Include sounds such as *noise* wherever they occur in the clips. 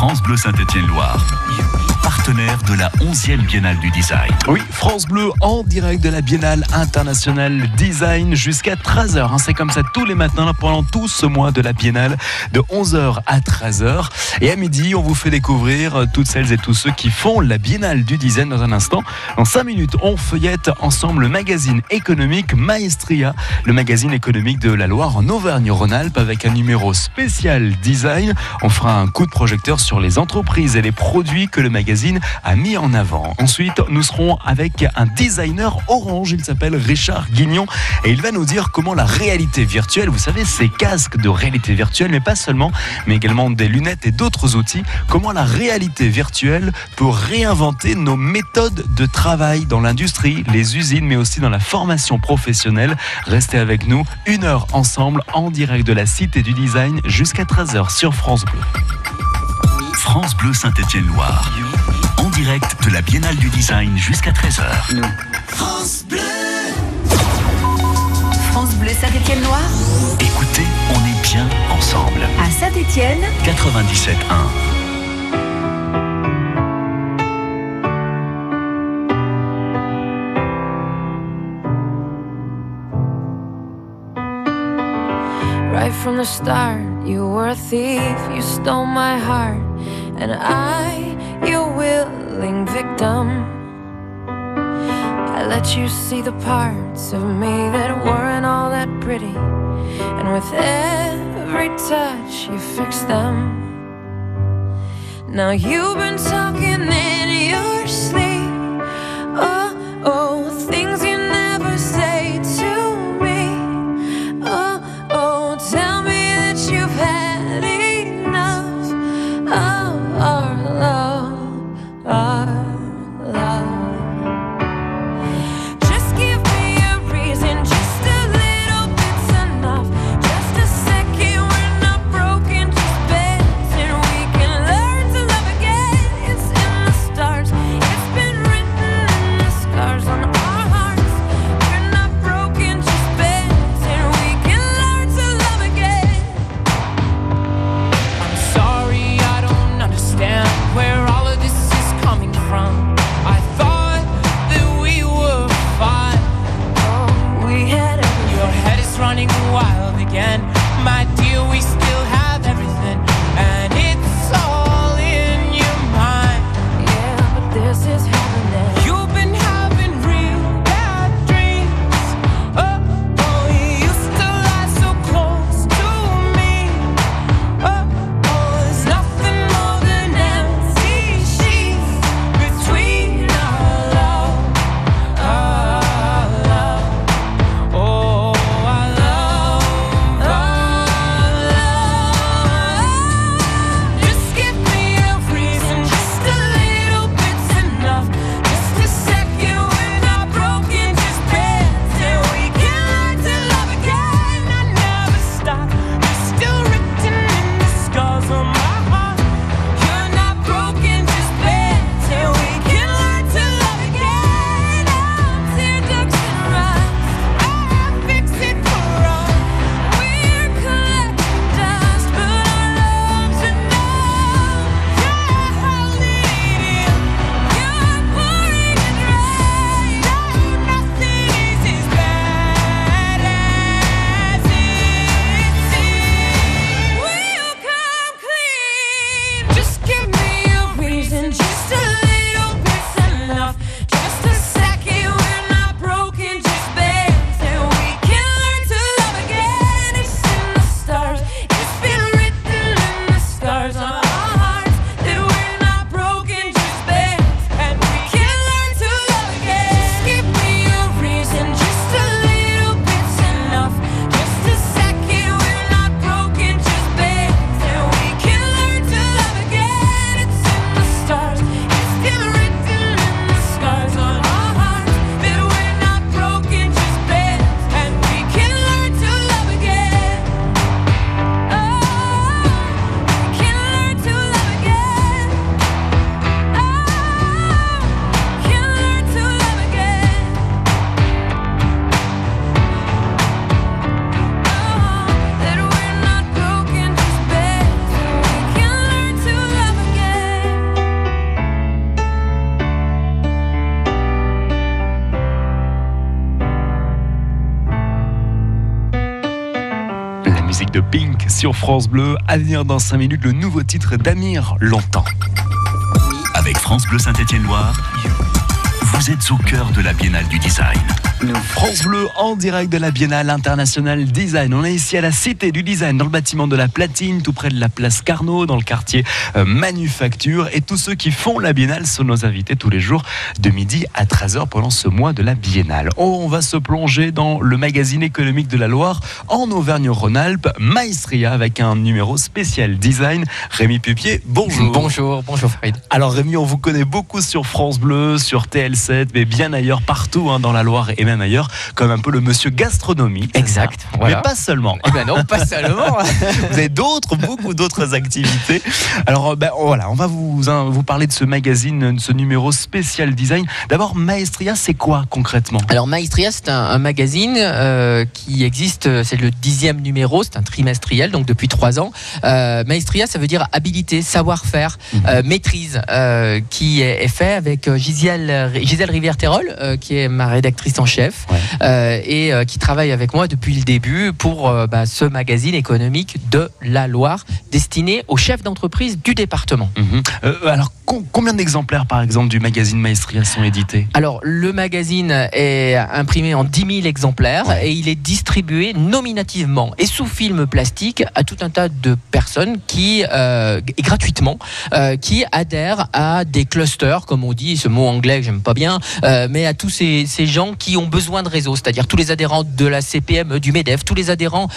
France Bleu Saint-Étienne-Loire de la 11e Biennale du Design. Oui, France Bleu en direct de la Biennale internationale Design jusqu'à 13h. Hein. C'est comme ça tous les matins pendant tout ce mois de la Biennale de 11h à 13h. Et à midi, on vous fait découvrir toutes celles et tous ceux qui font la Biennale du Design dans un instant. En 5 minutes, on feuillette ensemble le magazine économique Maestria, le magazine économique de la Loire en Auvergne-Rhône-Alpes avec un numéro spécial design. On fera un coup de projecteur sur les entreprises et les produits que le magazine a mis en avant. Ensuite, nous serons avec un designer orange. Il s'appelle Richard Guignon et il va nous dire comment la réalité virtuelle, vous savez, ces casques de réalité virtuelle, mais pas seulement, mais également des lunettes et d'autres outils, comment la réalité virtuelle peut réinventer nos méthodes de travail dans l'industrie, les usines, mais aussi dans la formation professionnelle. Restez avec nous une heure ensemble en direct de la Cité du Design jusqu'à 13h sur France Bleu. France Bleu Saint-Étienne-Loire. Direct de la Biennale du Design jusqu'à 13h. France Bleu. France Bleu Saint-Étienne-Loire. Écoutez, on est bien ensemble. À Saint-Étienne. 97.1. Right from the start, you were a thief, you stole my heart, and I, your willing victim. I let you see the parts of me that weren't all that pretty, and with every touch, you fixed them. Now you've been talking in your sleep. Oh, oh, things sur France Bleu. À venir dans 5 minutes, le nouveau titre d'Amir, Longtemps. Avec France Bleu Saint-Étienne-Loire, vous êtes au cœur de la Biennale du Design. France Bleu en direct de la Biennale internationale design. On est ici à la Cité du Design, dans le bâtiment de la Platine, tout près de la place Carnot, dans le quartier euh, Manufacture. Et tous ceux qui font la Biennale sont nos invités tous les jours, de midi à 13h pendant ce mois de la Biennale. Oh, on va se plonger dans le magazine économique de la Loire, en Auvergne-Rhône-Alpes, Maestria, avec un numéro spécial design. Rémi Pupier, bonjour. Bonjour, bonjour Farid. Alors Rémi, on vous connaît beaucoup sur France Bleu, sur TL7, mais bien ailleurs, partout hein, dans la Loire et même ailleurs, comme un peu le monsieur gastronomie. c'est Exact, voilà. Mais pas seulement. Eh ben non, pas *laughs* seulement. Vous avez d'autres, beaucoup d'autres activités. Alors euh, ben, voilà, on va vous, hein, vous parler de ce magazine, de ce numéro spécial design. D'abord, Maestria, c'est quoi concrètement? Alors Maestria, c'est un, un magazine euh, qui existe, c'est le dixième numéro, c'est un trimestriel, donc depuis trois ans. Euh, Maestria, ça veut dire habilité, savoir-faire, Mhm. euh, maîtrise, qui est, est fait avec Gisèle, Gisèle Rivière-Terol, euh, qui est ma rédactrice en chef, Ouais. euh, et euh, qui travaille avec moi depuis le début pour euh, bah, ce magazine économique de la Loire, destiné aux chefs d'entreprise du département. Mhm. Alors, combien d'exemplaires, par exemple, du magazine Maestria sont édités? Alors, le magazine est imprimé en 10 000 exemplaires Ouais. et il est distribué nominativement et sous film plastique à tout un tas de personnes qui, euh, et gratuitement, euh, qui adhèrent à des clusters, comme on dit, ce mot anglais que j'aime pas bien, euh, mais à tous ces, ces gens qui ont besoin de réseau, c'est-à-dire tous les adhérents de la CPM, du MEDEF, tous les adhérents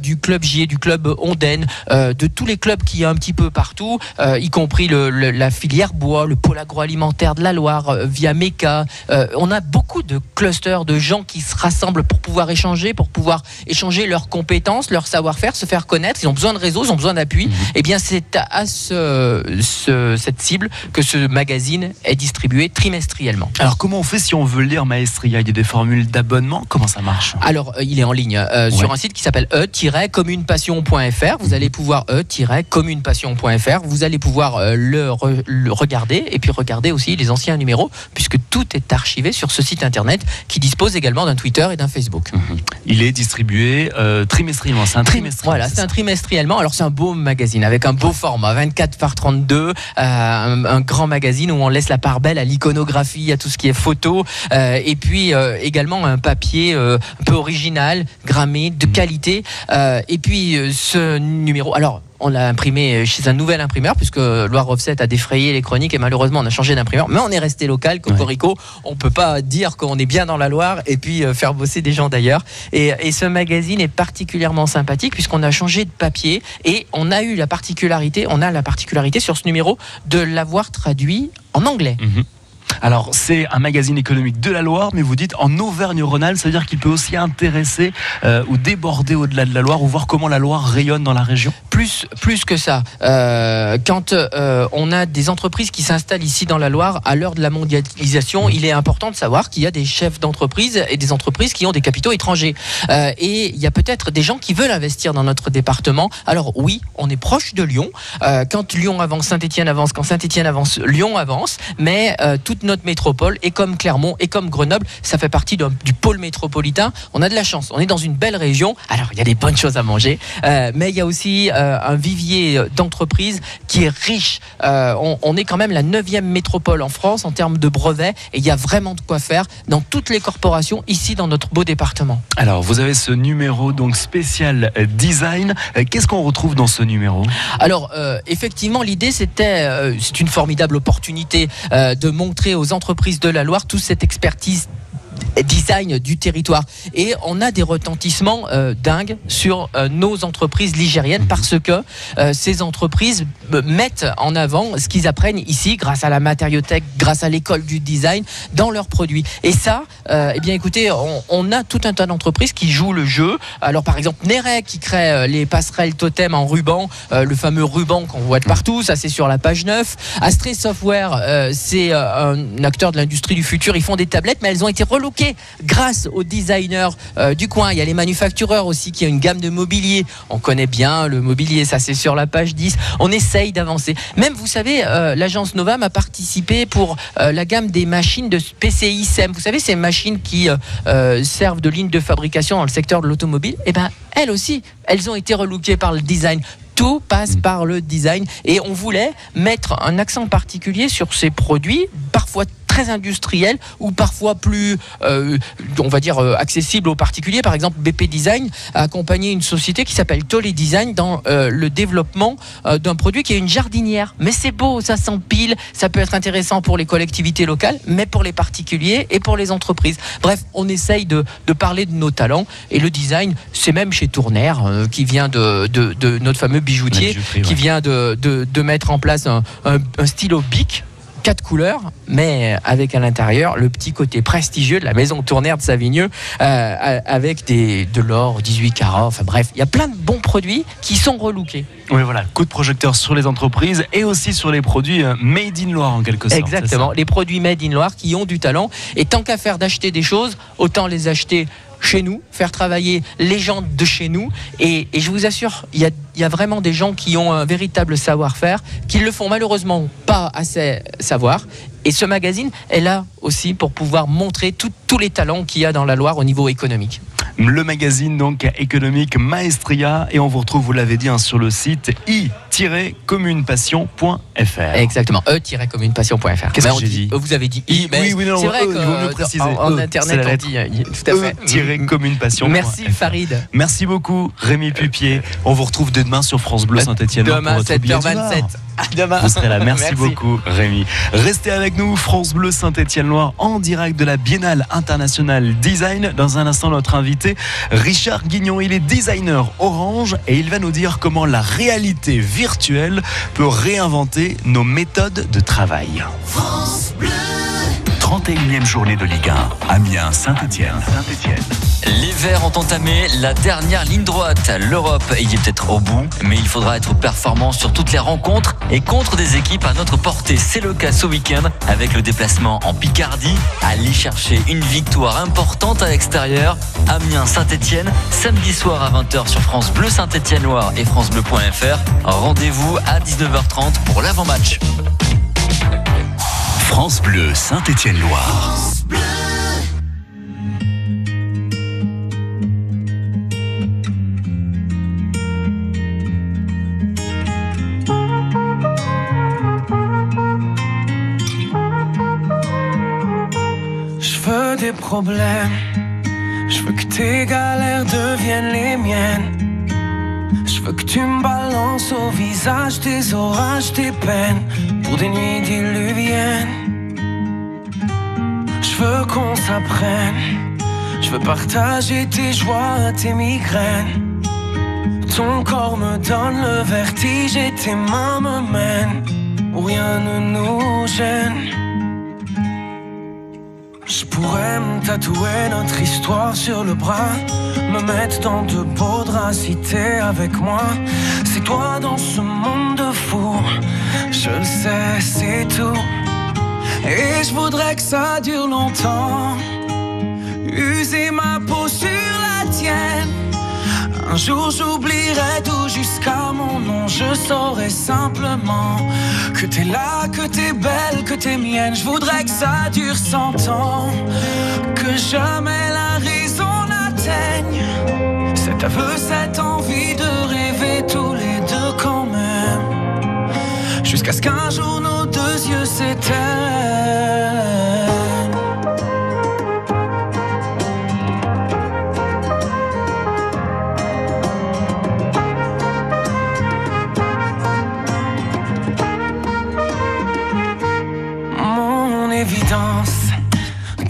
du club J, du club Onden, de tous les clubs qui y a un petit peu partout, y compris le- le- la filière bois, le pôle agroalimentaire de la Loire, euh, via MECA. Euh, on a beaucoup de clusters de gens qui se rassemblent pour pouvoir échanger, pour pouvoir échanger leurs compétences, leur savoir-faire, se faire connaître. Ils ont besoin de réseau, ils ont besoin d'appui. Eh bien, c'est à- à ce, ce- cette cible que ce magazine est distribué trimestriellement. Alors, comment on fait si on veut lire Maestria? Il y a des formules d'abonnement Comment ça marche? Alors, euh, il est en ligne euh, sur un site qui s'appelle e-communepassion.fr. Vous allez pouvoir e-communepassion.fr. Vous allez pouvoir euh, le, re- le regarder et puis regarder aussi les anciens numéros puisque tout est archivé sur ce site internet qui dispose également d'un Twitter et d'un Facebook. Il est distribué euh, trimestriellement. C'est un trimestriel. Voilà, c'est un trimestriellement. Alors c'est un beau magazine avec un beau format, 24 par 32, euh, un, un grand magazine où on laisse la part belle à l'iconographie, à tout ce qui est photo, euh, et puis également un papier un peu original, grammé, de qualité. Euh, et puis ce numéro, alors. On l'a imprimé chez un nouvel imprimeur puisque Loire Offset a défrayé les chroniques et malheureusement on a changé d'imprimeur. Mais on est resté local, Cocorico. On peut pas dire qu'on est bien dans la Loire et puis euh, faire bosser des gens d'ailleurs. Et, et ce magazine est particulièrement sympathique puisqu'on a changé de papier et on a eu la particularité, on a la particularité sur ce numéro de l'avoir traduit en anglais. Mhm. Alors, c'est un magazine économique de la Loire, mais vous dites en Auvergne-Rhône-Alpes, ça veut dire qu'il peut aussi intéresser euh, ou déborder au-delà de la Loire ou voir comment la Loire rayonne dans la région Plus, plus que ça, euh, quand euh, on a des entreprises qui s'installent ici dans la Loire à l'heure de la mondialisation, il est important de savoir qu'il y a des chefs d'entreprise et des entreprises qui ont des capitaux étrangers. Et il y a peut-être des gens qui veulent investir dans notre département. Alors oui, on est proche de Lyon. Quand Lyon avance, Saint-Étienne avance. Quand Saint-Étienne avance, Lyon avance. Mais toute notre métropole, et comme Clermont, et comme Grenoble, ça fait partie du pôle métropolitain. On a de la chance. On est dans une belle région. Alors il y a des bonnes choses à manger, euh, mais il y a aussi euh, un vivier d'entreprises qui est riche. Euh, on, on est quand même la neuvième métropole en France en termes de brevets, et il y a vraiment de quoi faire dans toutes les corporations ici dans notre beau département. Alors, vous avez ce numéro donc spécial euh, design. Euh, Qu'est-ce qu'on retrouve dans ce numéro? Alors, euh, effectivement, l'idée, c'était, euh, c'est une formidable opportunité euh, de montrer aux entreprises de la Loire. Toute cette expertise design du territoire et on a des retentissements euh, dingues sur euh, nos entreprises ligériennes parce que euh, ces entreprises mettent en avant ce qu'ils apprennent ici grâce à la matériothèque, grâce à l'école du design dans leurs produits. Et ça, eh bien écoutez, on, on a tout un tas d'entreprises qui jouent le jeu. Alors par exemple Neret qui crée les passerelles totem en ruban, le fameux ruban qu'on voit de partout, ça c'est sur la page 9. Astré Software, c'est un acteur de l'industrie du futur, ils font des tablettes mais elles ont été relookées relooké grâce aux designers euh, du coin. Il y a les manufactureurs aussi qui ont une gamme de mobilier. On connaît bien le mobilier, ça c'est sur la page 10. On essaye d'avancer. Même, vous savez, euh, l'agence Novam a participé pour euh, la gamme des machines de PCI SEM. Vous savez, ces machines qui servent de ligne de fabrication dans le secteur de l'automobile. Eh ben, elles aussi, elles ont été relookées par le design. Tout passe par le design et on voulait mettre un accent particulier sur ces produits, parfois très industriels ou parfois plus, euh, on va dire, euh, accessibles aux particuliers. Par exemple, BP Design a accompagné une société qui s'appelle Tolly Design dans euh, le développement euh, d'un produit qui est une jardinière. Mais c'est beau, ça s'empile, ça peut être intéressant pour les collectivités locales, mais pour les particuliers et pour les entreprises. Bref, on essaye de, de parler de nos talents et le design, c'est même chez Tourner euh, qui vient de, de, de notre fameux bijoutier, qui ouais. vient de, mettre en place un, un, un stylo bic quatre couleurs, mais avec à l'intérieur le petit côté prestigieux de la maison tournaire de Savigneux, euh, avec des, de l'or 18 carats. Enfin bref, il y a plein de bons produits qui sont relookés. Oui, voilà, coup de projecteur sur les entreprises et aussi sur les produits euh, made in Loire en quelque sorte. Exactement, les produits made in Loire qui ont du talent. Et tant qu'à faire d'acheter des choses, autant les acheter chez nous, faire travailler les gens de chez nous. Et, je vous assure, il y a, y a vraiment des gens qui ont un véritable savoir-faire, qui le font malheureusement pas assez savoir. Et ce magazine est là aussi pour pouvoir montrer tout- tous les talents qu'il y a dans la Loire au niveau économique. Le magazine donc économique Maestria et on vous retrouve, vous l'avez dit, hein, sur le site i-communepassion.fr. Exactement, e-communepassion.fr. Qu'est-ce que j'ai dit Vous avez dit i, mais oui, oui, non, c'est vrai E, mieux que préciser. en, en E, internet on dit euh, tout à fait. e-communepassion.fr. Merci Farid. Merci beaucoup Rémi Pupier. On vous retrouve dès demain sur France Bleu Saint-Etienne. Demain 7h27. À demain. Vous serez là. Merci, *laughs* beaucoup, Rémi. Restez avec nous, France Bleu Saint-Étienne-Loire, en direct de la Biennale internationale design. Dans un instant, notre invité, Richard Guignon. Il est designer orange et il va nous dire comment la réalité virtuelle peut réinventer nos méthodes de travail. 31e journée de Ligue 1. Amiens, Saint-Etienne. Saint-Etienne. Les Verts ont entamé la dernière ligne droite. L'Europe y est peut-être au bout, mais il faudra être performant sur toutes les rencontres et contre des équipes à notre portée. C'est le cas ce week-end avec le déplacement en Picardie. Aller chercher une victoire importante à l'extérieur. Amiens Saint-Etienne, samedi soir à 20h sur France Bleu Saint-Etienne-Loire et FranceBleu.fr. Rendez-vous à 19h30 pour l'avant-match. France Bleu Saint-Étienne-Loire. Je veux des problèmes. Je veux que tes galères deviennent les miennes. Je veux que tu me balances au visage tes orages, tes peines pour des nuits diluviennes. Je veux qu'on s'apprenne. Je veux partager tes joies, tes migraines. Ton corps me donne le vertige et tes mains me mènent où rien ne nous gêne. Pourrais me tatouer notre histoire sur le bras, me mettre dans de beaux draps avec moi. C'est toi dans ce monde de fou, je le sais, c'est tout. Et je voudrais que ça dure longtemps, user ma peau sur la tienne. Un jour j'oublierai tout jusqu'à mon nom, je saurai simplement que t'es là, que t'es belle, que t'es mienne. Je voudrais que ça dure cent ans, que jamais la raison n'atteigne cet aveu, cette envie de rêver tous les deux quand même, jusqu'à ce qu'un jour nos deux yeux s'éteignent.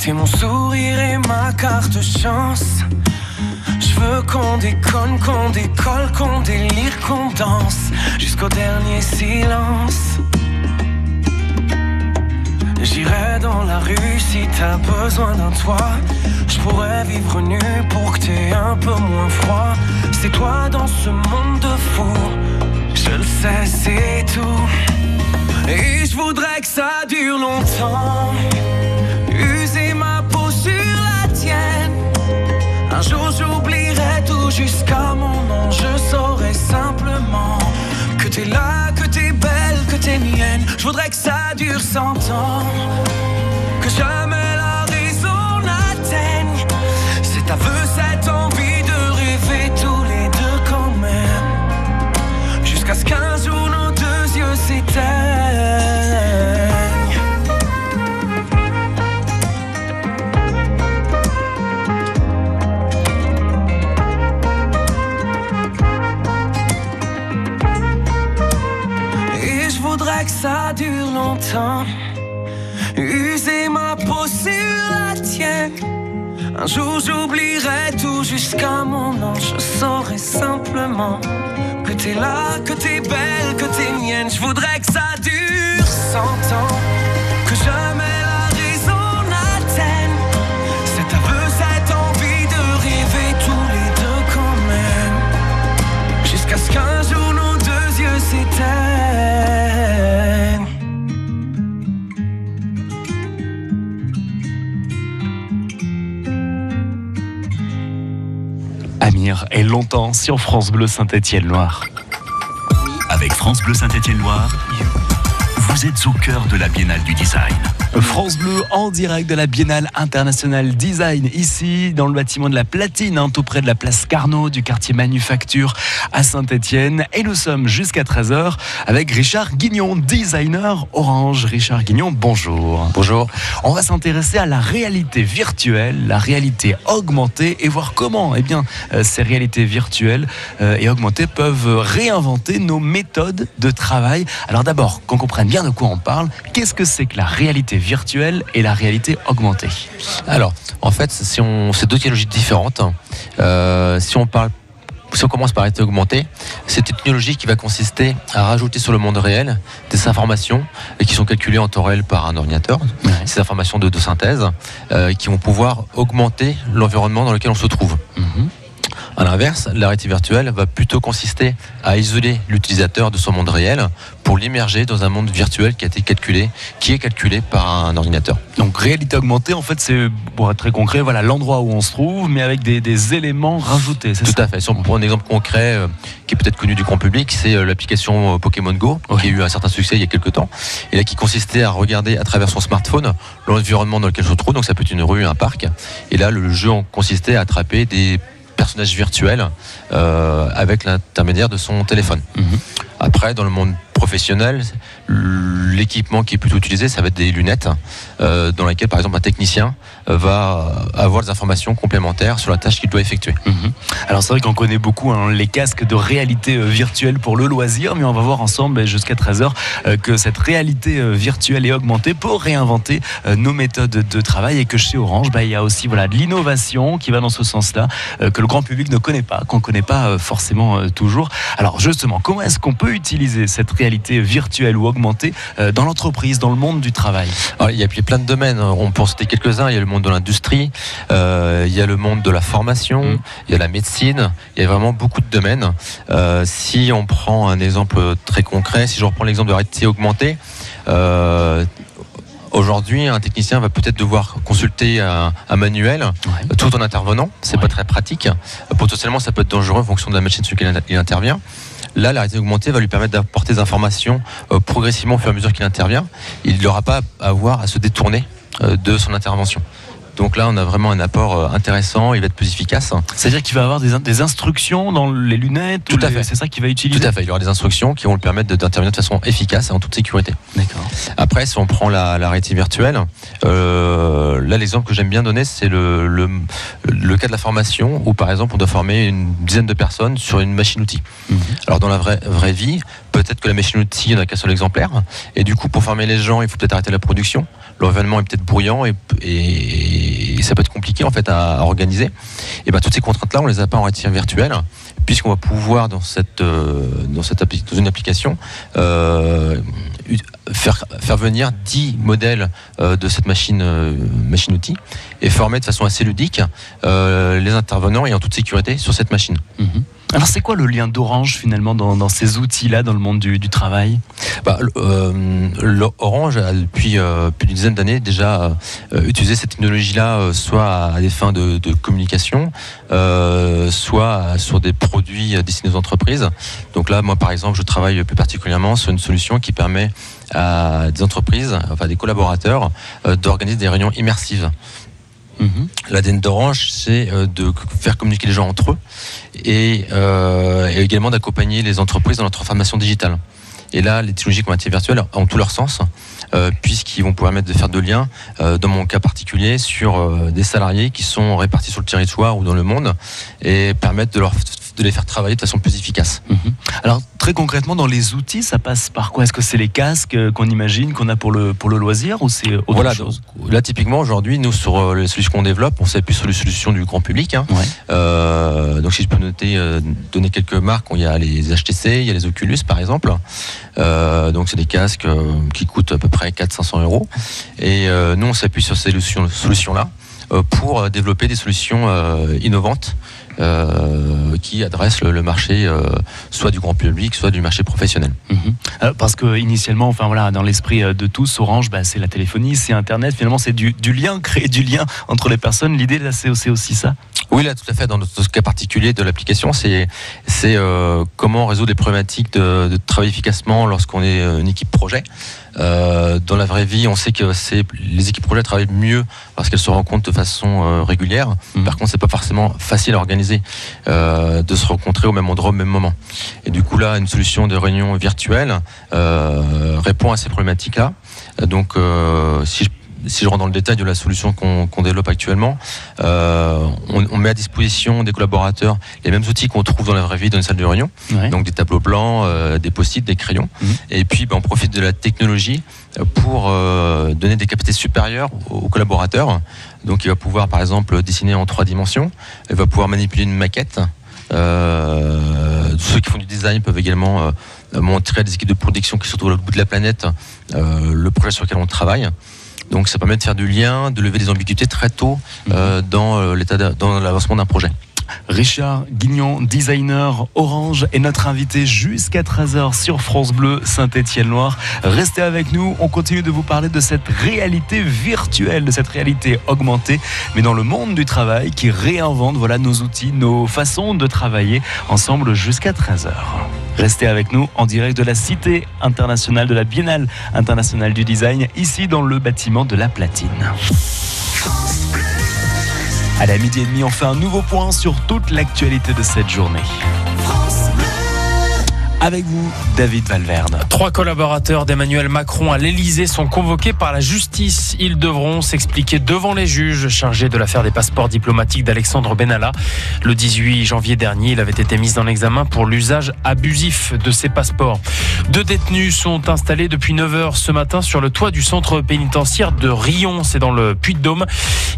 T'es mon sourire et ma carte chance. Je veux qu'on déconne, qu'on décolle, qu'on délire, qu'on danse jusqu'au dernier silence. J'irai dans la rue si t'as besoin d'un toit. Je pourrais vivre nu pour que t'aies un peu moins froid. C'est toi dans ce monde de fou. Je le sais, c'est tout. Et je voudrais que ça dure longtemps. j'oublierai tout jusqu'à mon nom. Je saurai simplement que t'es là, que t'es belle, que t'es mienne. Je voudrais que ça dure cent ans. Que jamais longtemps. Ma peau sur la tienne. Un jour j'oublierai tout jusqu'à mon nom. Je saurai simplement que t'es là, que t'es belle, que t'es mienne. Je voudrais que ça dure cent ans. Amir est longtemps sur France Bleu Saint-Étienne-Loire. Avec France Bleu Saint-Étienne-Loire, vous êtes au cœur de la Biennale du Design. France Bleu en direct de la Biennale internationale design ici dans le bâtiment de la Platine, hein, tout près de la place Carnot du quartier Manufacture à Saint-Étienne. Et nous sommes jusqu'à 13h avec Richard Guignon, designer Orange. Richard Guignon, bonjour. Bonjour. On va s'intéresser à la réalité virtuelle, la réalité augmentée et voir comment eh bien, euh, ces réalités virtuelles euh, et augmentées peuvent réinventer nos méthodes de travail. Alors d'abord, qu'on comprenne bien de quoi on parle, qu'est-ce que c'est que la réalité virtuelle et la réalité augmentée Alors, en fait, si on, c'est deux technologies différentes. Euh, si on parle si on commence par la réalité augmentée, c'est une technologie qui va consister à rajouter sur le monde réel des informations et qui sont calculées en temps réel par un ordinateur. Ces informations de, de synthèse euh, qui vont pouvoir augmenter l'environnement dans lequel on se trouve. Mhm. À l'inverse, la réalité virtuelle va plutôt consister à isoler l'utilisateur de son monde réel pour l'immerger dans un monde virtuel qui a été calculé, qui est calculé par un ordinateur. Donc réalité augmentée, en fait, c'est pour être très concret, voilà l'endroit où on se trouve, mais avec des, des éléments rajoutés. Tout ça à fait. Si on prend un exemple concret euh, qui est peut-être connu du grand public, c'est euh, l'application euh, Pokémon Go, qui a eu un certain succès il y a quelques temps, et là qui consistait à regarder à travers son smartphone l'environnement dans lequel on se trouve. Donc ça peut être une rue, un parc. Et là, le jeu consistait à attraper des personnages virtuels euh, avec l'intermédiaire de son téléphone. Mhm. Après, dans le monde professionnel, l'équipement qui est plutôt utilisé, ça va être des lunettes, euh, dans lesquelles, par exemple, un technicien euh, va avoir des informations complémentaires sur la tâche qu'il doit effectuer. Mhm. Alors c'est vrai qu'on connaît beaucoup hein, les casques de réalité euh, virtuelle pour le loisir, mais on va voir ensemble ben, jusqu'à 13h euh, que cette réalité virtuelle est augmentée pour réinventer nos méthodes de travail et que chez Orange, ben, il y a aussi de l'innovation qui va dans ce sens-là, que le grand public ne connaît pas, qu'on ne connaît pas forcément toujours. Alors justement, comment est-ce qu'on peut utiliser cette réalité virtuelle ou augmentée euh, dans l'entreprise, dans le monde du travail Alors, il y a plein de domaines. On peut en citer quelques-uns. Il y a le monde de l'industrie, euh, il y a le monde de la formation, Mm. il y a la médecine. Il y a vraiment beaucoup de domaines. Euh, si on prend un exemple très concret, si je reprends l'exemple de la réalité augmentée, euh, Aujourd'hui, un technicien va peut-être devoir consulter un, un manuel Ouais. tout en intervenant. C'est Ouais. pas très pratique. Potentiellement, ça peut être dangereux en fonction de la machine sur laquelle il intervient. Là, la réalité augmentée va lui permettre d'apporter des informations euh, progressivement au fur et à mesure qu'il intervient. Il n'aura pas à avoir à se détourner euh, de son intervention. Donc là, on a vraiment un apport euh, intéressant. Il va être plus efficace. C'est-à-dire qu'il va avoir des, in- des instructions dans les lunettes Tout ou à les- fait. C'est ça qu'il va utiliser Tout à fait. Il y aura des instructions qui vont le permettre de- d'intervenir de façon efficace et en toute sécurité. D'accord. Après, si on prend la, la réalité virtuelle, euh, là, l'exemple que j'aime bien donner, c'est le, le, le cas de la formation où, par exemple, on doit former une dizaine de personnes sur une machine-outil. Mhm. Alors, dans la vraie, vraie vie, peut-être que la machine-outil, il n'y en a qu'un seul exemplaire. Et du coup, pour former les gens, il faut peut-être arrêter la production. L'environnement est peut-être bruyant et, ça peut être compliqué, en fait, à, organiser. Et ben, toutes ces contraintes-là, on les a pas en réalité virtuelle puisqu'on va pouvoir dans cette euh, dans cette une application euh, faire faire venir 10 modèles euh, de cette machine machine outil et former de façon assez ludique les intervenants et en toute sécurité sur cette machine. Mhm. Alors c'est quoi le lien d'Orange finalement dans, dans ces outils-là dans le monde du, du travail? Bah, euh, Orange a depuis euh, plus d'une dizaine d'années déjà euh, utilisé cette technologie-là, euh, soit à des fins de, de communication, soit sur des produits destinés aux entreprises. Donc là, moi par exemple, je travaille plus particulièrement sur une solution qui permet à des entreprises, enfin des collaborateurs, d'organiser des réunions immersives. L'ADN d'Orange, c'est de faire communiquer les gens entre eux et, euh, et également d'accompagner les entreprises dans leur transformation digitale. Et là, les technologies commoditives virtuelles ont tout leur sens, euh, puisqu'ils vont permettre de faire de liens, euh, dans mon cas particulier, sur des salariés qui sont répartis sur le territoire ou dans le monde, et permettre de, leur, de les faire travailler de façon plus efficace. Alors très concrètement dans les outils, ça passe par quoi? Est-ce que c'est les casques euh, qu'on imagine qu'on a pour le pour le loisir ou c'est autre Voilà, chose? donc, là typiquement aujourd'hui, nous sur euh, les solutions qu'on développe, on s'appuie sur les solutions du grand public. hein. Ouais. Euh, donc si je peux noter, euh, donner quelques marques, il y a les HTC, il y a les Oculus par exemple. Euh, donc c'est des casques qui coûtent à peu près 400-500 euros. Et euh, nous on s'appuie sur ces solutions- solutions-là euh, pour euh, développer des solutions euh, innovantes. euh, qui adressent le, marché euh, soit du grand public, soit du marché professionnel. Mhm. Euh, Parce que initialement, enfin voilà, dans l'esprit euh, de tous, Orange, bah, c'est la téléphonie, c'est Internet. Finalement, c'est du, lien, créer du lien entre les personnes. L'idée là, c'est aussi ça. Oui, là, tout à fait. Dans notre cas particulier de l'application, c'est c'est euh, comment résoudre les problématiques de, de travailler efficacement lorsqu'on est euh, une équipe projet. Euh, dans la vraie vie, on sait que c'est les équipes projet travaillent mieux parce qu'elles se rencontrent de façon euh, régulière. Mhm. Par contre, c'est pas forcément facile à organiser de se rencontrer au même endroit au même moment. Et du coup, là, une solution de réunion virtuelle répond à ces problématiques-là. Donc, si je si je rentre dans le détail de la solution qu'on développe actuellement, euh, on, on met à disposition des collaborateurs les mêmes outils qu'on trouve dans la vraie vie dans une salle de réunion, Ouais. donc des tableaux blancs, euh, des post-it, des crayons, Mhm. et puis ben, on profite de la technologie euh, pour euh, donner des capacités supérieures aux collaborateurs. Donc il va pouvoir par exemple dessiner en trois dimensions, il va pouvoir manipuler une maquette. Ceux qui font du design peuvent également montrer à des équipes de production qui sont au bout de la planète le projet sur lequel on travaille. Donc ça permet de faire du lien, de lever des ambiguïtés très tôt euh, dans euh, l'état de- dans l'avancement d'un projet. Richard Guignon, designer Orange, est notre invité jusqu'à 13h sur France Bleu Saint-Étienne-Loire. Restez avec nous, on continue de vous parler de cette réalité virtuelle, de cette réalité augmentée, mais dans le monde du travail qui réinvente voilà, nos outils, nos façons de travailler ensemble jusqu'à 13h. Restez avec nous en direct de la Cité internationale de la Biennale internationale du design, ici dans le bâtiment de la Platine. À la midi et demi, on fait un nouveau point sur toute l'actualité de cette journée. Avec vous, David Valverde. Trois collaborateurs d'Emmanuel Macron à l'Elysée sont convoqués par la justice. Ils devront s'expliquer devant les juges chargés de l'affaire des passeports diplomatiques d'Alexandre Benalla. Le 18 janvier dernier, il avait été mis en examen pour l'usage abusif de ces passeports. Deux détenus sont installés depuis 9 heures ce matin sur le toit du centre pénitentiaire de Rion. C'est dans le Puy-de-Dôme.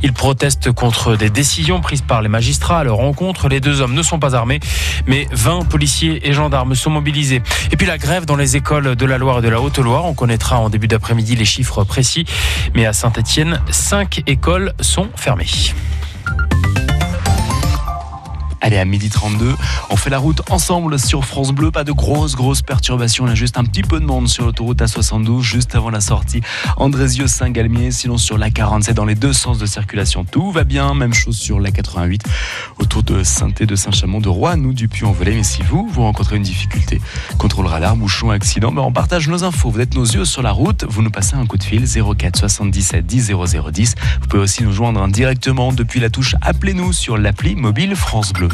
Ils protestent contre des décisions prises par les magistrats à leur rencontre. Les deux hommes ne sont pas armés, mais 20 policiers et gendarmes sont mobilisés. Et puis la grève dans les écoles de la Loire et de la Haute-Loire. On connaîtra en début d'après-midi les chiffres précis. Mais à Saint-Etienne, cinq écoles sont fermées. Allez, à midi 32, on fait la route ensemble sur France Bleu. Pas de grosses, grosses perturbations. Y a juste un petit peu de monde sur l'autoroute A72, juste avant la sortie Andrézieux-Saint-Galmier. Sinon, sur la 47, dans les deux sens de circulation, tout va bien. Même chose sur la 88, autour de saint de Saint-Chamond, de Rouen, nous, du Puy-en-Velay. Mais si vous, vous rencontrez une difficulté, contrôle radar, bouchon, accident, ben on partage nos infos. Vous êtes nos yeux sur la route. Vous nous passez un coup de fil 04 77 10 0010. Vous pouvez aussi nous joindre directement depuis la touche Appelez-nous sur l'appli mobile France Bleu.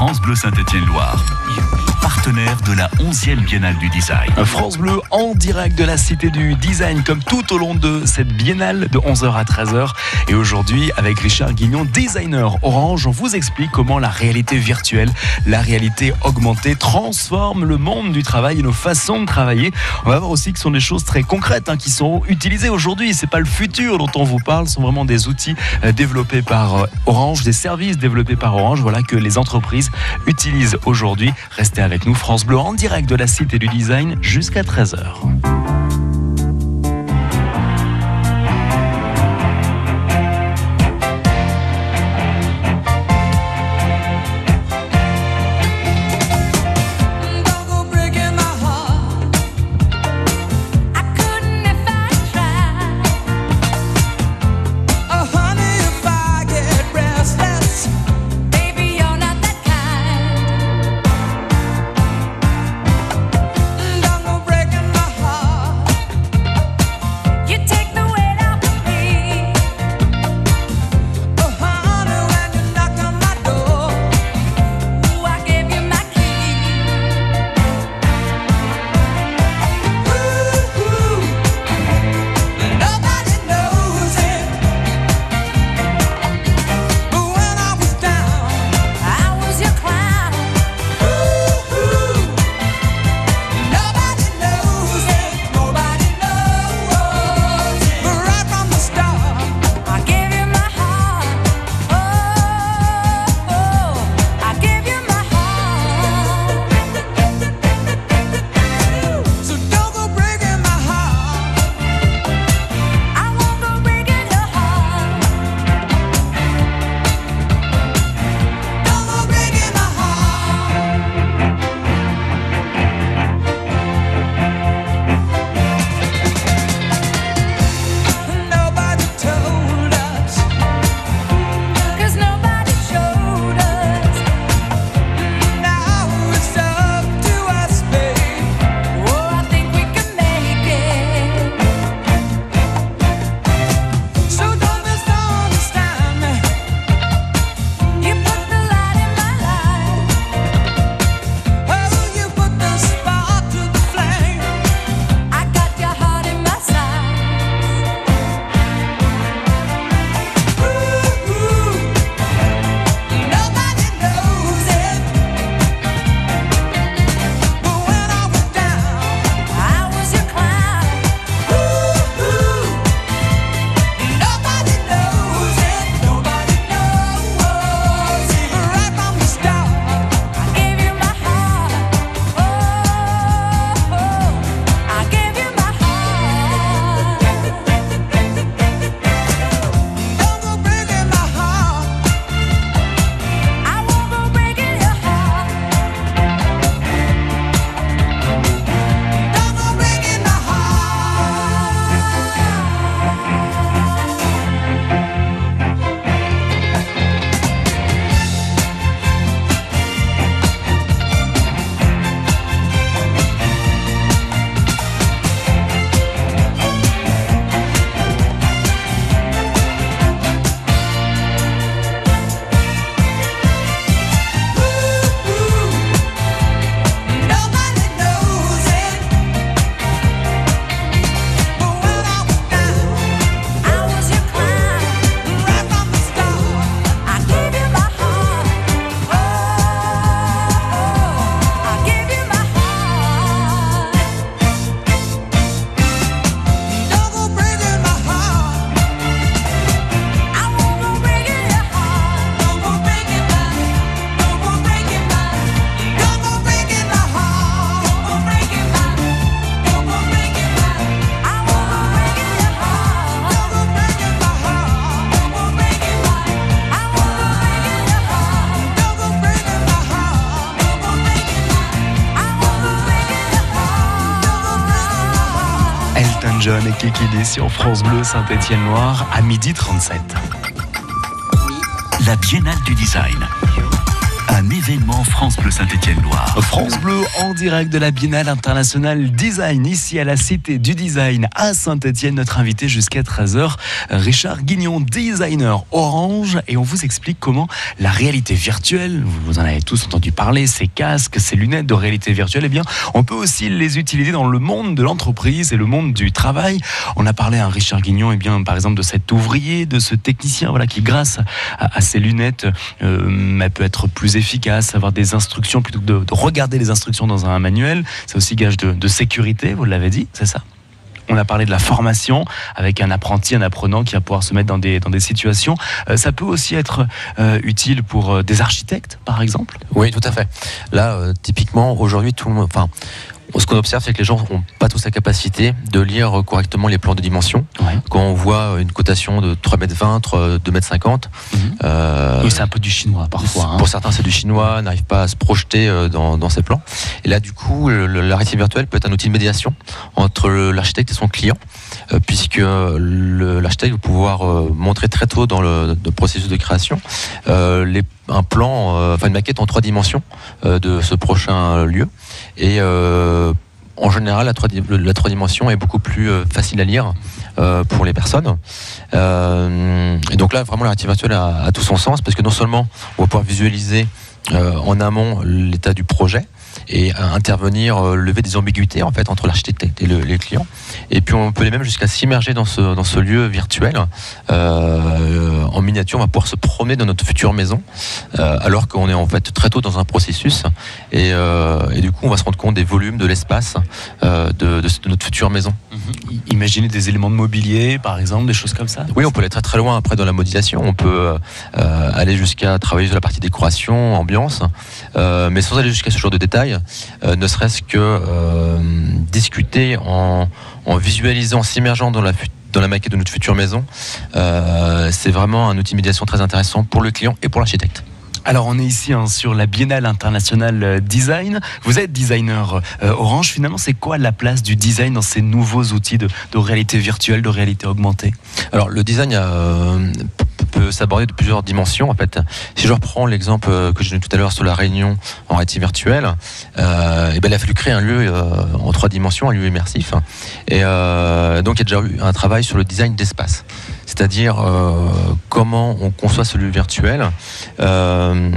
France Bleu Saint-Étienne-Loire, partenaire de la 11e Biennale du Design. France Bleu en direct de la Cité du Design, comme tout au long de cette biennale de 11h à 13h. Et aujourd'hui, avec Richard Guignon, designer Orange, on vous explique comment la réalité virtuelle, la réalité augmentée transforme le monde du travail et nos façons de travailler. On va voir aussi que ce sont des choses très concrètes hein, qui sont utilisées aujourd'hui. C'est pas le futur dont on vous parle, ce sont vraiment des outils euh, développés par euh, Orange, des services développés par Orange. Voilà que les entreprises utilisent aujourd'hui. Restez avec nous, France Bleu en direct de la Cité du Design jusqu'à 13h. Kikidi sur France Bleu Saint-Étienne-Loire à midi 37. La Biennale du Design. Un événement France Bleu Saint-Étienne-Loire. France Bleu en direct de la Biennale internationale design ici à la Cité du Design à Saint-Étienne. Notre invité jusqu'à 13h, Richard Guignon, designer Orange. Et on vous explique comment la réalité virtuelle, vous en avez tous entendu parler, ces casques, ces lunettes de réalité virtuelle, eh bien, on peut aussi les utiliser dans le monde de l'entreprise et le monde du travail. On a parlé à Richard Guignon, eh bien, par exemple, de cet ouvrier, de ce technicien, voilà, qui grâce à, à ces lunettes, euh, peut être plus efficace, avoir des instructions plutôt que de, de regarder les instructions dans un manuel. C'est aussi gage de, sécurité, vous l'avez dit, c'est ça? On a parlé de la formation avec un apprenti, un apprenant qui va pouvoir se mettre dans des, dans des situations. Euh, ça peut aussi être euh, utile pour euh, des architectes, par exemple? Oui, tout à fait. Là, typiquement, aujourd'hui, tout le monde. Ce qu'on observe, c'est que les gens n'ont pas tous la capacité de lire correctement les plans de dimension. Ouais. Quand on voit une cotation de 3m20, 2m50, Mhm. euh, Oui, c'est un peu du chinois parfois. hein. Pour certains, c'est du chinois, n'arrive pas à se projeter euh, dans, dans ces plans. Et là, du coup, la réalité virtuelle peut être un outil de médiation entre l'architecte et son client, puisque le- l'architecte va pouvoir euh, montrer très tôt dans le, processus de création euh, un plan, euh, enfin une maquette en trois dimensions euh, de ce prochain lieu. Et euh, en général, la, trois, la dimensions est beaucoup plus euh, facile à lire euh, pour les personnes. Euh, et donc là, vraiment, la réalité virtuelle a, tout son sens parce que non seulement on va pouvoir visualiser euh, en amont l'état du projet et intervenir, euh, lever des ambiguïtés en fait entre l'architecte et le, les clients. Et puis on peut les même jusqu'à s'immerger dans ce, dans ce lieu virtuel. Euh, en miniature, on va pouvoir se promener dans notre future maison, euh, alors qu'on est en fait très tôt dans un processus. Et, euh, et du coup, on va se rendre compte des volumes, de l'espace de, de- de notre future maison. I- Imaginez des éléments de mobilier, par exemple, des choses comme ça? Oui, on peut aller très très loin après dans la modélisation. On peut aller jusqu'à travailler sur la partie décoration, ambiance, mais sans aller jusqu'à ce genre de détails, euh, ne serait-ce que euh, discuter en, en visualisant, en s'immergeant dans la, dans la maquette de notre future maison. Euh, c'est vraiment un outil de médiation très intéressant pour le client et pour l'architecte. Alors, on est ici hein, sur la Biennale internationale design. Vous êtes designer euh, Orange. Finalement, c'est quoi la place du design dans ces nouveaux outils de, de réalité virtuelle, de réalité augmentée? Alors le design euh, peut s'aborder de plusieurs dimensions en fait. Si je reprends l'exemple euh, que j'ai donné tout à l'heure sur la réunion en réalité virtuelle, euh, et ben il a fallu créer un lieu euh, en trois dimensions, un lieu immersif. Et donc il y a déjà eu un travail sur le design d'espace, c'est-à-dire euh, comment on conçoit ce lieu virtuel. Euh,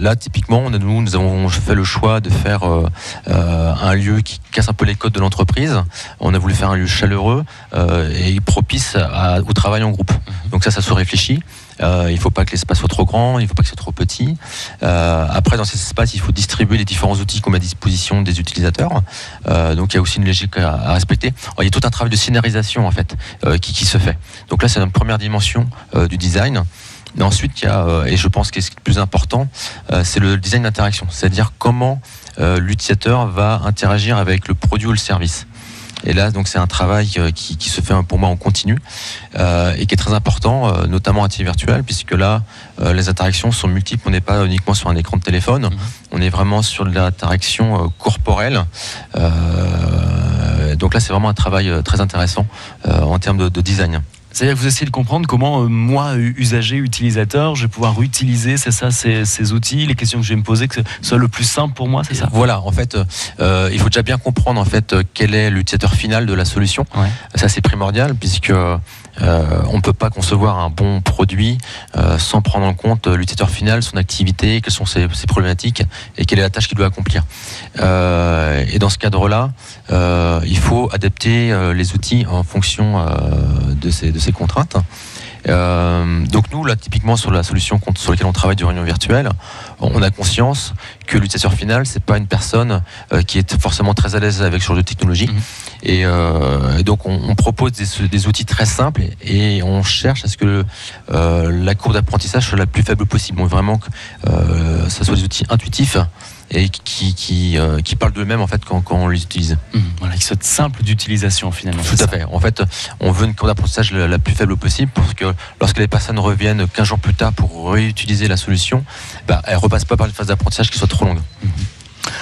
là typiquement, on a- nous, nous avons fait le choix de faire euh, un lieu qui casse un peu les codes de l'entreprise. On a voulu faire un lieu chaleureux et propice à- au travail en groupe. Donc ça, ça se réfléchit. Euh, il ne faut pas que l'espace soit trop grand, il ne faut pas que ce soit trop petit. Euh, après, dans ces espaces, il faut distribuer les différents outils qu'on met à disposition des utilisateurs. Euh, donc il y a aussi une logique à, respecter. Alors, il y a tout un travail de scénarisation en fait qui, se fait. Donc là, c'est une première dimension du design. Ensuite, il y a, et je pense que ce qui est le plus important, c'est le design d'interaction, c'est-à-dire comment l'utilisateur va interagir avec le produit ou le service. Et là, donc, c'est un travail euh, qui, qui se fait pour moi en continu euh, et qui est très important, euh, notamment à titre virtuel, puisque là, euh, les interactions sont multiples. On n'est pas uniquement sur un écran de téléphone, on est vraiment sur de l'interaction corporelle. Donc là, c'est vraiment un travail très intéressant en termes de, de design. C'est-à-dire que vous essayez de comprendre comment euh, moi, usager, utilisateur, je vais pouvoir utiliser, c'est ça, ces, ces outils, les questions que je vais me poser, que ce soit le plus simple pour moi, c'est ça? Voilà, en fait, euh, il faut déjà bien comprendre en fait euh, quel est l'utilisateur final de la solution. Ouais. Ça, c'est primordial puisque euh, on ne peut pas concevoir un bon produit euh, sans prendre en compte euh, l'utilisateur final, son activité, quelles sont ses, problématiques et quelle est la tâche qu'il doit accomplir. Euh, et dans ce cadre-là, euh, il faut adapter euh, les outils en fonction euh, de ces contraintes. Euh, donc nous, là, typiquement sur la solution sur laquelle on travaille de réunion virtuelle, on a conscience que l'utilisateur final, c'est pas une personne euh, qui est forcément très à l'aise avec ce genre de technologie. Mhm. Et, euh, et donc on, on propose des, des outils très simples et on cherche à ce que la courbe d'apprentissage soit la plus faible possible. On veut vraiment que ça soit des outils intuitifs et qui, qui, euh, qui parlent d'eux-mêmes en fait quand, quand on les utilise. Hum, Voilà, qui soit simple d'utilisation finalement. Tout à fait. En fait, on veut une courbe d'apprentissage la, la plus faible possible pour que lorsque les personnes reviennent 15 jours plus tard pour réutiliser la solution, bah, elles repassent pas par une phase d'apprentissage qui soit trop longue.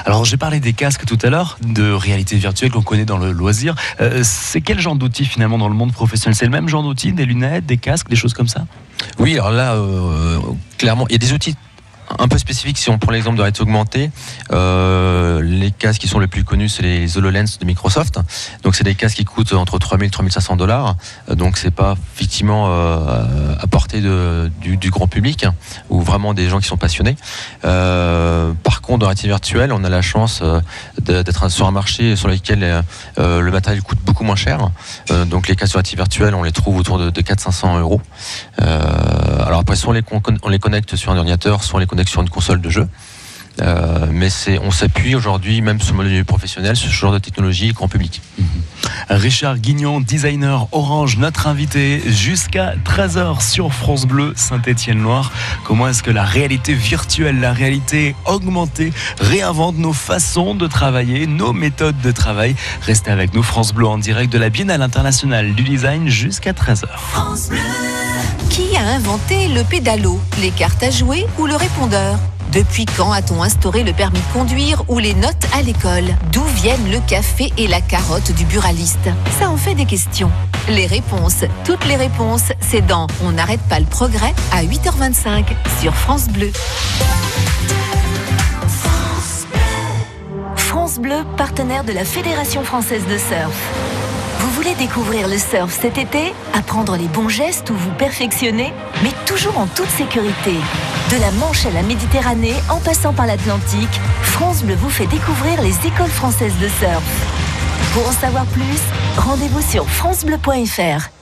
Alors j'ai parlé des casques tout à l'heure, de réalité virtuelle qu'on connaît dans le loisir. Euh, c'est quel genre d'outils finalement dans le monde professionnel? C'est le même genre d'outils, des lunettes, des casques, des choses comme ça? Oui, alors là, euh, clairement, il y a des outils un peu spécifiques. Si on prend l'exemple de réalité augmentée, euh, les casques qui sont les plus connus, c'est les HoloLens de Microsoft. Donc, c'est des casques qui coûtent entre 3000 et 3500 dollars. Donc, c'est pas effectivement euh, à portée du, grand public ou vraiment des gens qui sont passionnés. Euh, par contre, dans la réalité virtuelle, on a la chance d'être sur un marché sur lequel le matériel coûte beaucoup moins cher. Donc, les casques de réalité virtuelle, on les trouve autour de, de 400-500 euros. Alors après, soit on les, con- on les connecte sur un ordinateur, soit on les connecte sur une console de jeu. Euh, mais c'est, on s'appuie aujourd'hui, même sur le milieu professionnel, sur ce genre de technologie grand public. Richard Guignon, designer Orange, notre invité jusqu'à 13h sur France Bleu Saint-Étienne-Loire. Comment est-ce que la réalité virtuelle, la réalité augmentée réinvente nos façons de travailler, nos méthodes de travail? Restez avec nous, France Bleu en direct de la Biennale internationale du design jusqu'à 13h. Qui inventé le pédalo, les cartes à jouer ou le répondeur Depuis quand a-t-on instauré le permis de conduire ou les notes à l'école? D'où viennent le café et la carotte du buraliste? Ça en fait des questions. Les réponses, toutes les réponses, c'est dans On n'arrête pas le progrès à 8h25 sur France Bleu. France Bleu, partenaire de la Fédération française de surf. Vous voulez découvrir le surf cet été Apprendre les bons gestes ou vous perfectionner Mais toujours en toute sécurité. De la Manche à la Méditerranée, en passant par l'Atlantique, France Bleu vous fait découvrir les écoles françaises de surf. Pour en savoir plus, rendez-vous sur francebleu.fr.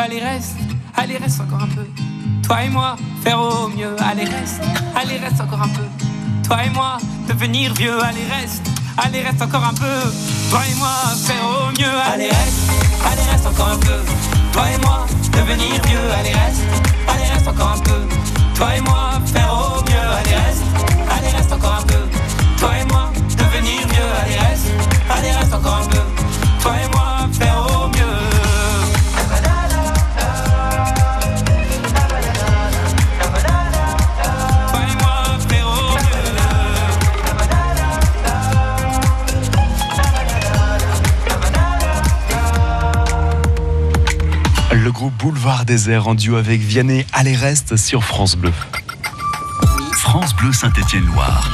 Allez, reste. Allez, reste encore un peu. Toi et moi, faire au mieux. Allez, reste. Allez, reste encore un peu. Toi et moi, devenir vieux. Allez, reste. Allez, reste encore un peu. Toi et moi, faire au mieux. Allez reste, allez reste encore un peu. Toi et moi, devenir vieux, allez reste, allez reste encore un peu. Toi et moi, faire au mieux, allez reste, allez reste encore un peu. Toi et moi, devenir vieux, allez reste, allez reste encore un peu. Toi et moi, Boulevard désert en duo avec Vianney. Allez, reste sur France Bleu. France Bleu Saint-Étienne-Loire.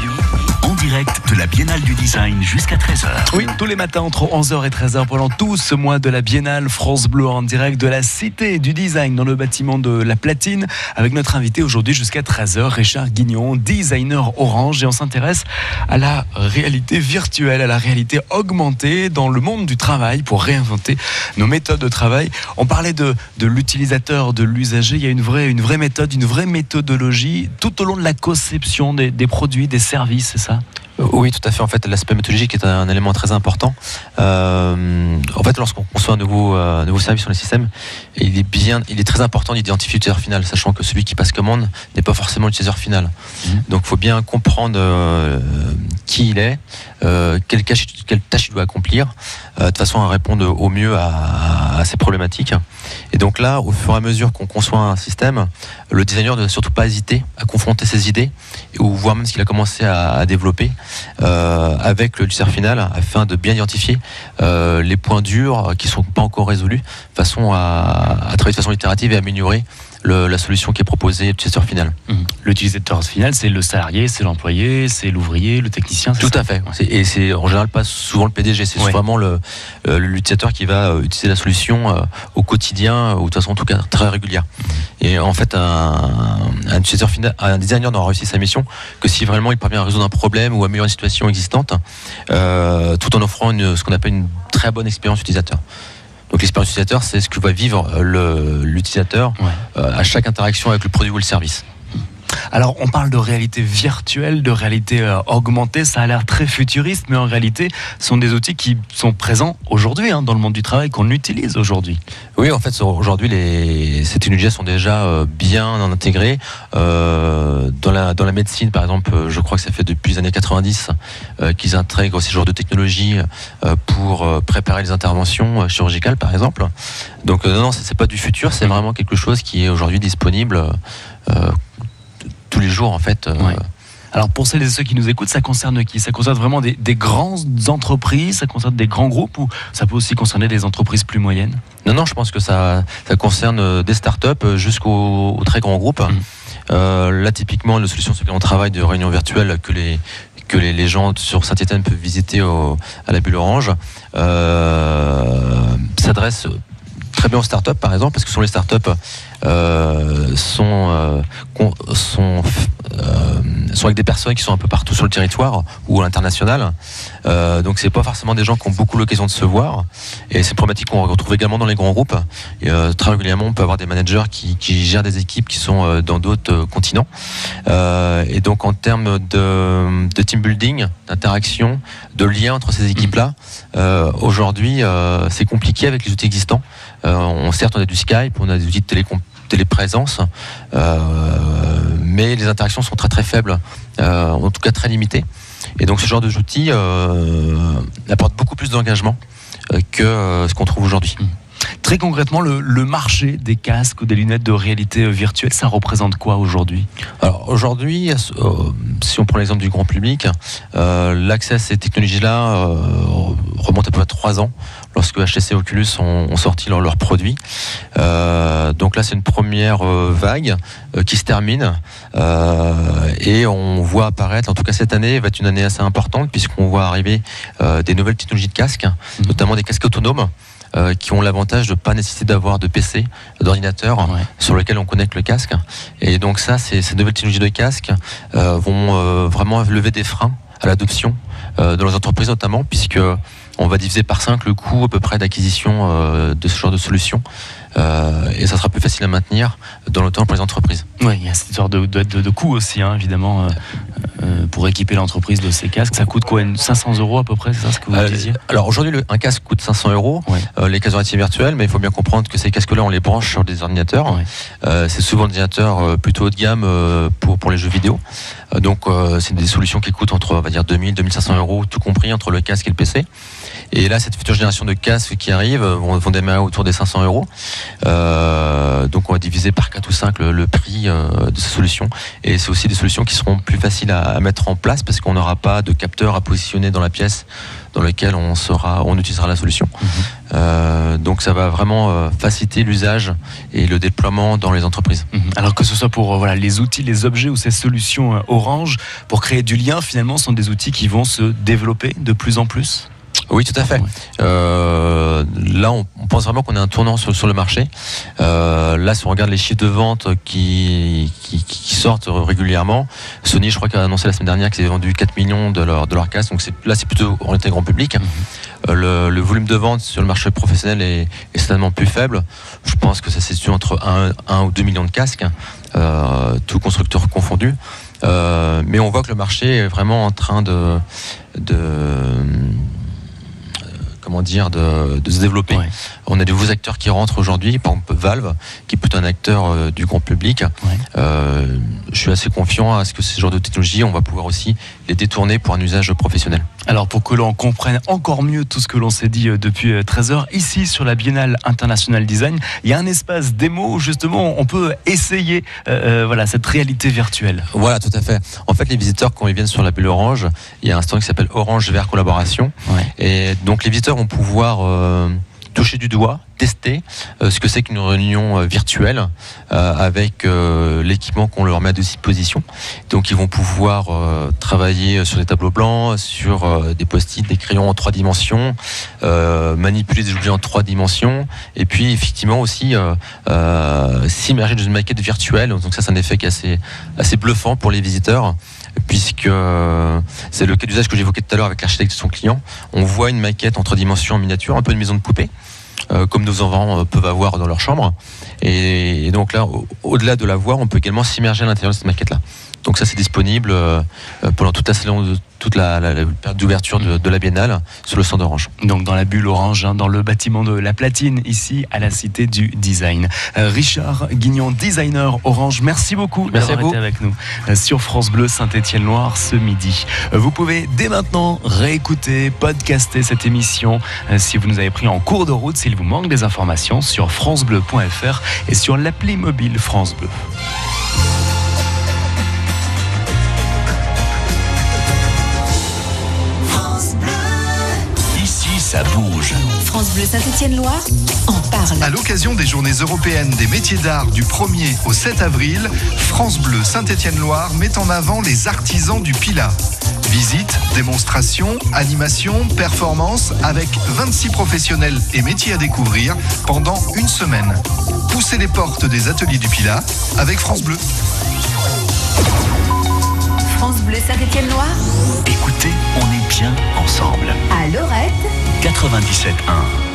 En direct de la Biennale du Design jusqu'à 13h. Oui, tous les matins entre 11h et 13h pendant tout ce mois de la Biennale France Bleu en direct de la Cité du Design dans le bâtiment de la Platine avec notre invité aujourd'hui jusqu'à 13h, Richard Guignon, designer orange et on s'intéresse à la réalité virtuelle, à la réalité augmentée dans le monde du travail pour réinventer nos méthodes de travail. On parlait de, l'utilisateur, de l'usager, il y a une vraie, une vraie méthode, une vraie méthodologie tout au long de la des produits, des services, c'est ça? Oui, tout à fait. En fait, l'aspect méthodologique est un élément très important. Euh, en fait, lorsqu'on conçoit un nouveau, euh, nouveau service sur les systèmes, il est bien, il est très important d'identifier l'utilisateur final, sachant que celui qui passe commande n'est pas forcément l'utilisateur final. Mhm. Donc, il faut bien comprendre euh, qui il est, euh, quelle, tâche, quelle tâche il doit accomplir, euh, de façon à répondre au mieux à, à ces problématiques. Et donc là, au fur et à mesure qu'on conçoit un système, le designer ne doit surtout pas hésiter à confronter ses idées, ou voire même ce qu'il a commencé à, à développer avec le l'utilisateur final, afin de bien identifier euh, les points durs qui sont pas encore résolus, façon à, à travailler de façon itérative et améliorer le- la solution qui est proposée l'utilisateur final. Mhm. L'utilisateur final, c'est le salarié, c'est l'employé, c'est l'ouvrier, le technicien. Tout ça à fait. Et c'est en général pas souvent le PDG, c'est Ouais. vraiment euh, l'utilisateur qui va euh, utiliser la solution euh, au quotidien ou de toute façon en tout cas très régulière. Et en fait, un, un utilisateur final, un designer n'aura réussi sa mission que si vraiment il parvient à résoudre un problème ou à améliorer une situation existante, euh, tout en offrant une, ce qu'on appelle une très bonne expérience utilisateur. Donc l'expérience utilisateur, c'est ce que va vivre euh, l'utilisateur Ouais. euh, à chaque interaction avec le produit ou le service. Alors, on parle de réalité virtuelle, de réalité euh, augmentée. Ça a l'air très futuriste, mais en réalité, ce sont des outils qui sont présents aujourd'hui hein, dans le monde du travail, qu'on utilise aujourd'hui. Oui, en fait, aujourd'hui, les, ces technologies sont déjà euh, bien intégrées. Euh, dans, la, dans la médecine, par exemple, je crois que ça fait depuis les années 90 euh, qu'ils intègrent ces genres de technologies pour préparer les interventions chirurgicales, par exemple. Donc, non, non, c'est pas du futur, c'est vraiment quelque chose qui est aujourd'hui disponible tous les jours, en fait. euh, Ouais. Alors, pour celles et ceux qui nous écoutent, ça concerne qui? Ça concerne vraiment des, des grandes entreprises, ça concerne des grands groupes ou ça peut aussi concerner des entreprises plus moyennes? Non, non, je pense que ça, ça concerne euh, des startups euh, jusqu'aux aux très grands groupes. Euh, là, typiquement, la solution sur laquelle on travaille de réunion virtuelle que les que les, les gens sur Saint-Etienne peuvent visiter au- à la Bulle Orange euh, s'adresse très bien aux startups, par exemple, parce que sont les startups euh, sont, euh, sont, euh, sont avec des personnes qui sont un peu partout sur le territoire ou à l'international. Euh, donc c'est pas forcément des gens qui ont beaucoup l'occasion de se voir. Et c'est problématique qu'on retrouve également dans les grands groupes. Euh, très régulièrement, on peut avoir des managers qui, qui gèrent des équipes qui sont euh, dans d'autres continents. Et donc en termes de, de team building, d'interaction, de lien entre ces équipes-là, aujourd'hui c'est compliqué avec les outils existants. Euh, on, certes, on a du Skype, on a des outils de téléprésence, euh, mais les interactions sont très très faibles, euh, en tout cas très limitées. Et donc ce genre d'outils euh, apporte beaucoup plus d'engagement que ce qu'on trouve aujourd'hui. Très concrètement, le, le marché des casques ou des lunettes de réalité virtuelle, ça représente quoi aujourd'hui? Alors aujourd'hui, euh, si on prend l'exemple du grand public, euh, l'accès à ces technologies-là euh, remonte à peu près trois ans, lorsque HTC et Oculus ont, ont sorti leurs produits. Donc là, c'est une première vague qui se termine et on voit apparaître, en tout cas cette année, va être une année assez importante puisqu'on voit arriver des nouvelles technologies de casques, notamment des casques autonomes. Euh, qui ont l'avantage de ne pas nécessiter d'avoir de PC, d'ordinateur Ouais. sur lequel on connecte le casque. Et donc ça, ces, ces nouvelles technologies de casque euh, vont euh, vraiment lever des freins à l'adoption euh, dans les entreprises notamment, puisque on va diviser par 5 le coût à peu près d'acquisition euh, de ce genre de solution. Euh, et ça sera plus facile à maintenir dans le temps pour les entreprises. Oui, il y a cette histoire de, de, de, de coût aussi, hein, évidemment, euh, euh, pour équiper l'entreprise de ces casques. Ça coûte quoi une 500 euros à peu près, c'est ça ce que vous disiez? alors aujourd'hui, un casque coûte 500 euros, Ouais. les casques réalité virtuelle, mais il faut bien comprendre que ces casques-là, on les branche sur des ordinateurs. Ouais. C'est souvent des ordinateurs plutôt haut de gamme pour, pour les jeux vidéo. Donc c'est des solutions qui coûtent entre on va dire 2000 2500 euros, tout compris entre le casque et le PC. Et là, cette future génération de casques qui arrive euh, vont, vont démarrer autour des 500 euros. Euh, donc on va diviser par 4 ou 5 le, le prix euh, de ces solutions. Et c'est aussi des solutions qui seront plus faciles à, à mettre en place parce qu'on n'aura pas de capteur à positionner dans la pièce dans lequel on sera, on utilisera la solution. Euh, donc ça va vraiment faciliter l'usage et le déploiement dans les entreprises. Mhm. Alors que ce soit pour voilà, les outils, les objets ou ces solutions Orange, pour créer du lien, finalement, sont des outils qui vont se développer de plus en plus? Oui, tout à fait. Euh, là, on, pense vraiment qu'on est un tournant sur, sur le marché. Euh, là, si on regarde les chiffres de vente qui, qui, qui sortent régulièrement, Sony, je crois, qu'a annoncé la semaine dernière qu'ils avaient vendu 4 millions de leur, de leur casse. Donc là, c'est plutôt orienté grand public. Euh, le, le volume de vente sur le marché professionnel est, est certainement plus faible. Je pense que ça se situe entre 1, 1 ou 2 millions de casques, euh, tous constructeurs confondus. Euh, mais on voit que le marché est vraiment en train de, de comment dire de, de se développer. Ouais. On a des nouveaux acteurs qui rentrent aujourd'hui, par exemple Valve, qui est plutôt un acteur euh, du grand public. Ouais. Euh, je suis assez confiant à ce que ce genre de technologie, on va pouvoir aussi les détourner pour un usage professionnel. Alors pour que l'on comprenne encore mieux tout ce que l'on s'est dit euh, depuis euh, 13 heures, ici sur la Biennale International Design, il y a un espace démo où justement on peut essayer euh, euh, voilà, cette réalité virtuelle. Voilà, tout à fait. En fait, les visiteurs, quand ils viennent sur la bulle Orange, il y a un stand qui s'appelle Orange Vert Collaboration. Ouais. Et donc, les visiteurs vont pouvoir euh, toucher du doigt, tester euh, ce que c'est qu'une réunion euh, virtuelle euh, avec l'équipement qu'on leur met à disposition. Donc, ils vont pouvoir travailler sur des tableaux blancs, sur des post-it, des crayons en trois dimensions, manipuler des objets en trois dimensions, et puis effectivement aussi s'immerger dans une maquette virtuelle. Donc ça, c'est un effet qui assez bluffant pour les visiteurs puisque euh, c'est le cas d'usage que j'évoquais tout à l'heure avec l'architecte de son client. On voit une maquette en trois dimensions en miniature, un peu une maison de poupée, euh, comme nos enfants euh, peuvent avoir dans leur chambre. Et, et donc là, au- au-delà de la voir, on peut également s'immerger à l'intérieur de cette maquette-là. Donc ça, c'est disponible euh, pendant toute la, salon, toute la, la- la période d'ouverture de, de la Biennale sur le stand d'Orange. Donc dans la bulle orange, hein, dans le bâtiment de la platine, ici à la Cité du Design. Euh, Richard Guignon, designer orange, merci beaucoup Merci d'avoir à vous. été avec nous euh, sur France Bleu Saint-Étienne-Loire ce midi. Vous pouvez dès maintenant réécouter, podcaster cette émission si vous nous avez pris en cours de route, s'il vous manque des informations sur francebleu.fr et sur l'appli mobile France Bleu. Ça bouge. France Bleu Saint-Étienne-Loire en parle. À l'occasion des Journées européennes des métiers d'art du 1er au 7 avril, France Bleu Saint-Étienne-Loire met en avant les artisans du Pilat. Visites, démonstrations, animations, performances avec 26 professionnels et métiers à découvrir pendant une semaine. Poussez les portes des ateliers du Pilat avec France Bleu. France Bleu Saint-Étienne-Loire Écoutez, on est bien ensemble. à Lorette 97.1.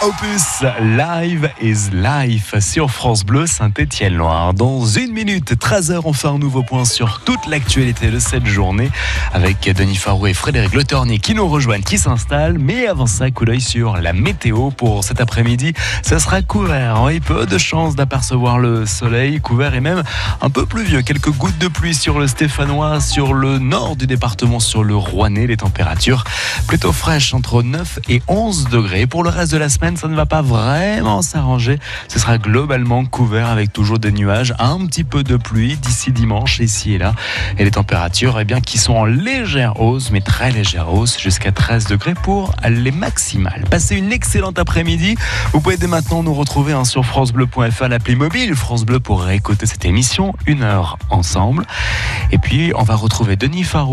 Opus Live is Life sur France Bleu Saint-Étienne-Loire. Dans une minute, 13h, on fait un nouveau point sur toute l'actualité de cette journée avec Denis Farou et Frédéric Le Tornier qui nous rejoignent, qui s'installent. Mais avant ça, coup d'œil sur la météo pour cet après-midi. Ça sera couvert. Oui, peu de chances d'apercevoir le soleil, couvert et même un peu pluvieux. Quelques gouttes de pluie sur le Stéphanois, sur le nord du département, sur le Rouennais. Les températures plutôt fraîches entre 9 et 11 degrés. Pour le reste de la semaine, ça ne va pas vraiment s'arranger. Ce sera globalement couvert avec toujours des nuages, un petit peu de pluie d'ici dimanche, ici et là. Et les températures, eh bien, qui sont en légère hausse, mais très légère hausse, jusqu'à 13 degrés pour les maximales. Passez une excellente après-midi. Vous pouvez dès maintenant nous retrouver hein, sur FranceBleu.fr, l'appli mobile France Bleu pour réécouter cette émission, une heure ensemble. Et puis, on va retrouver Denis Farou.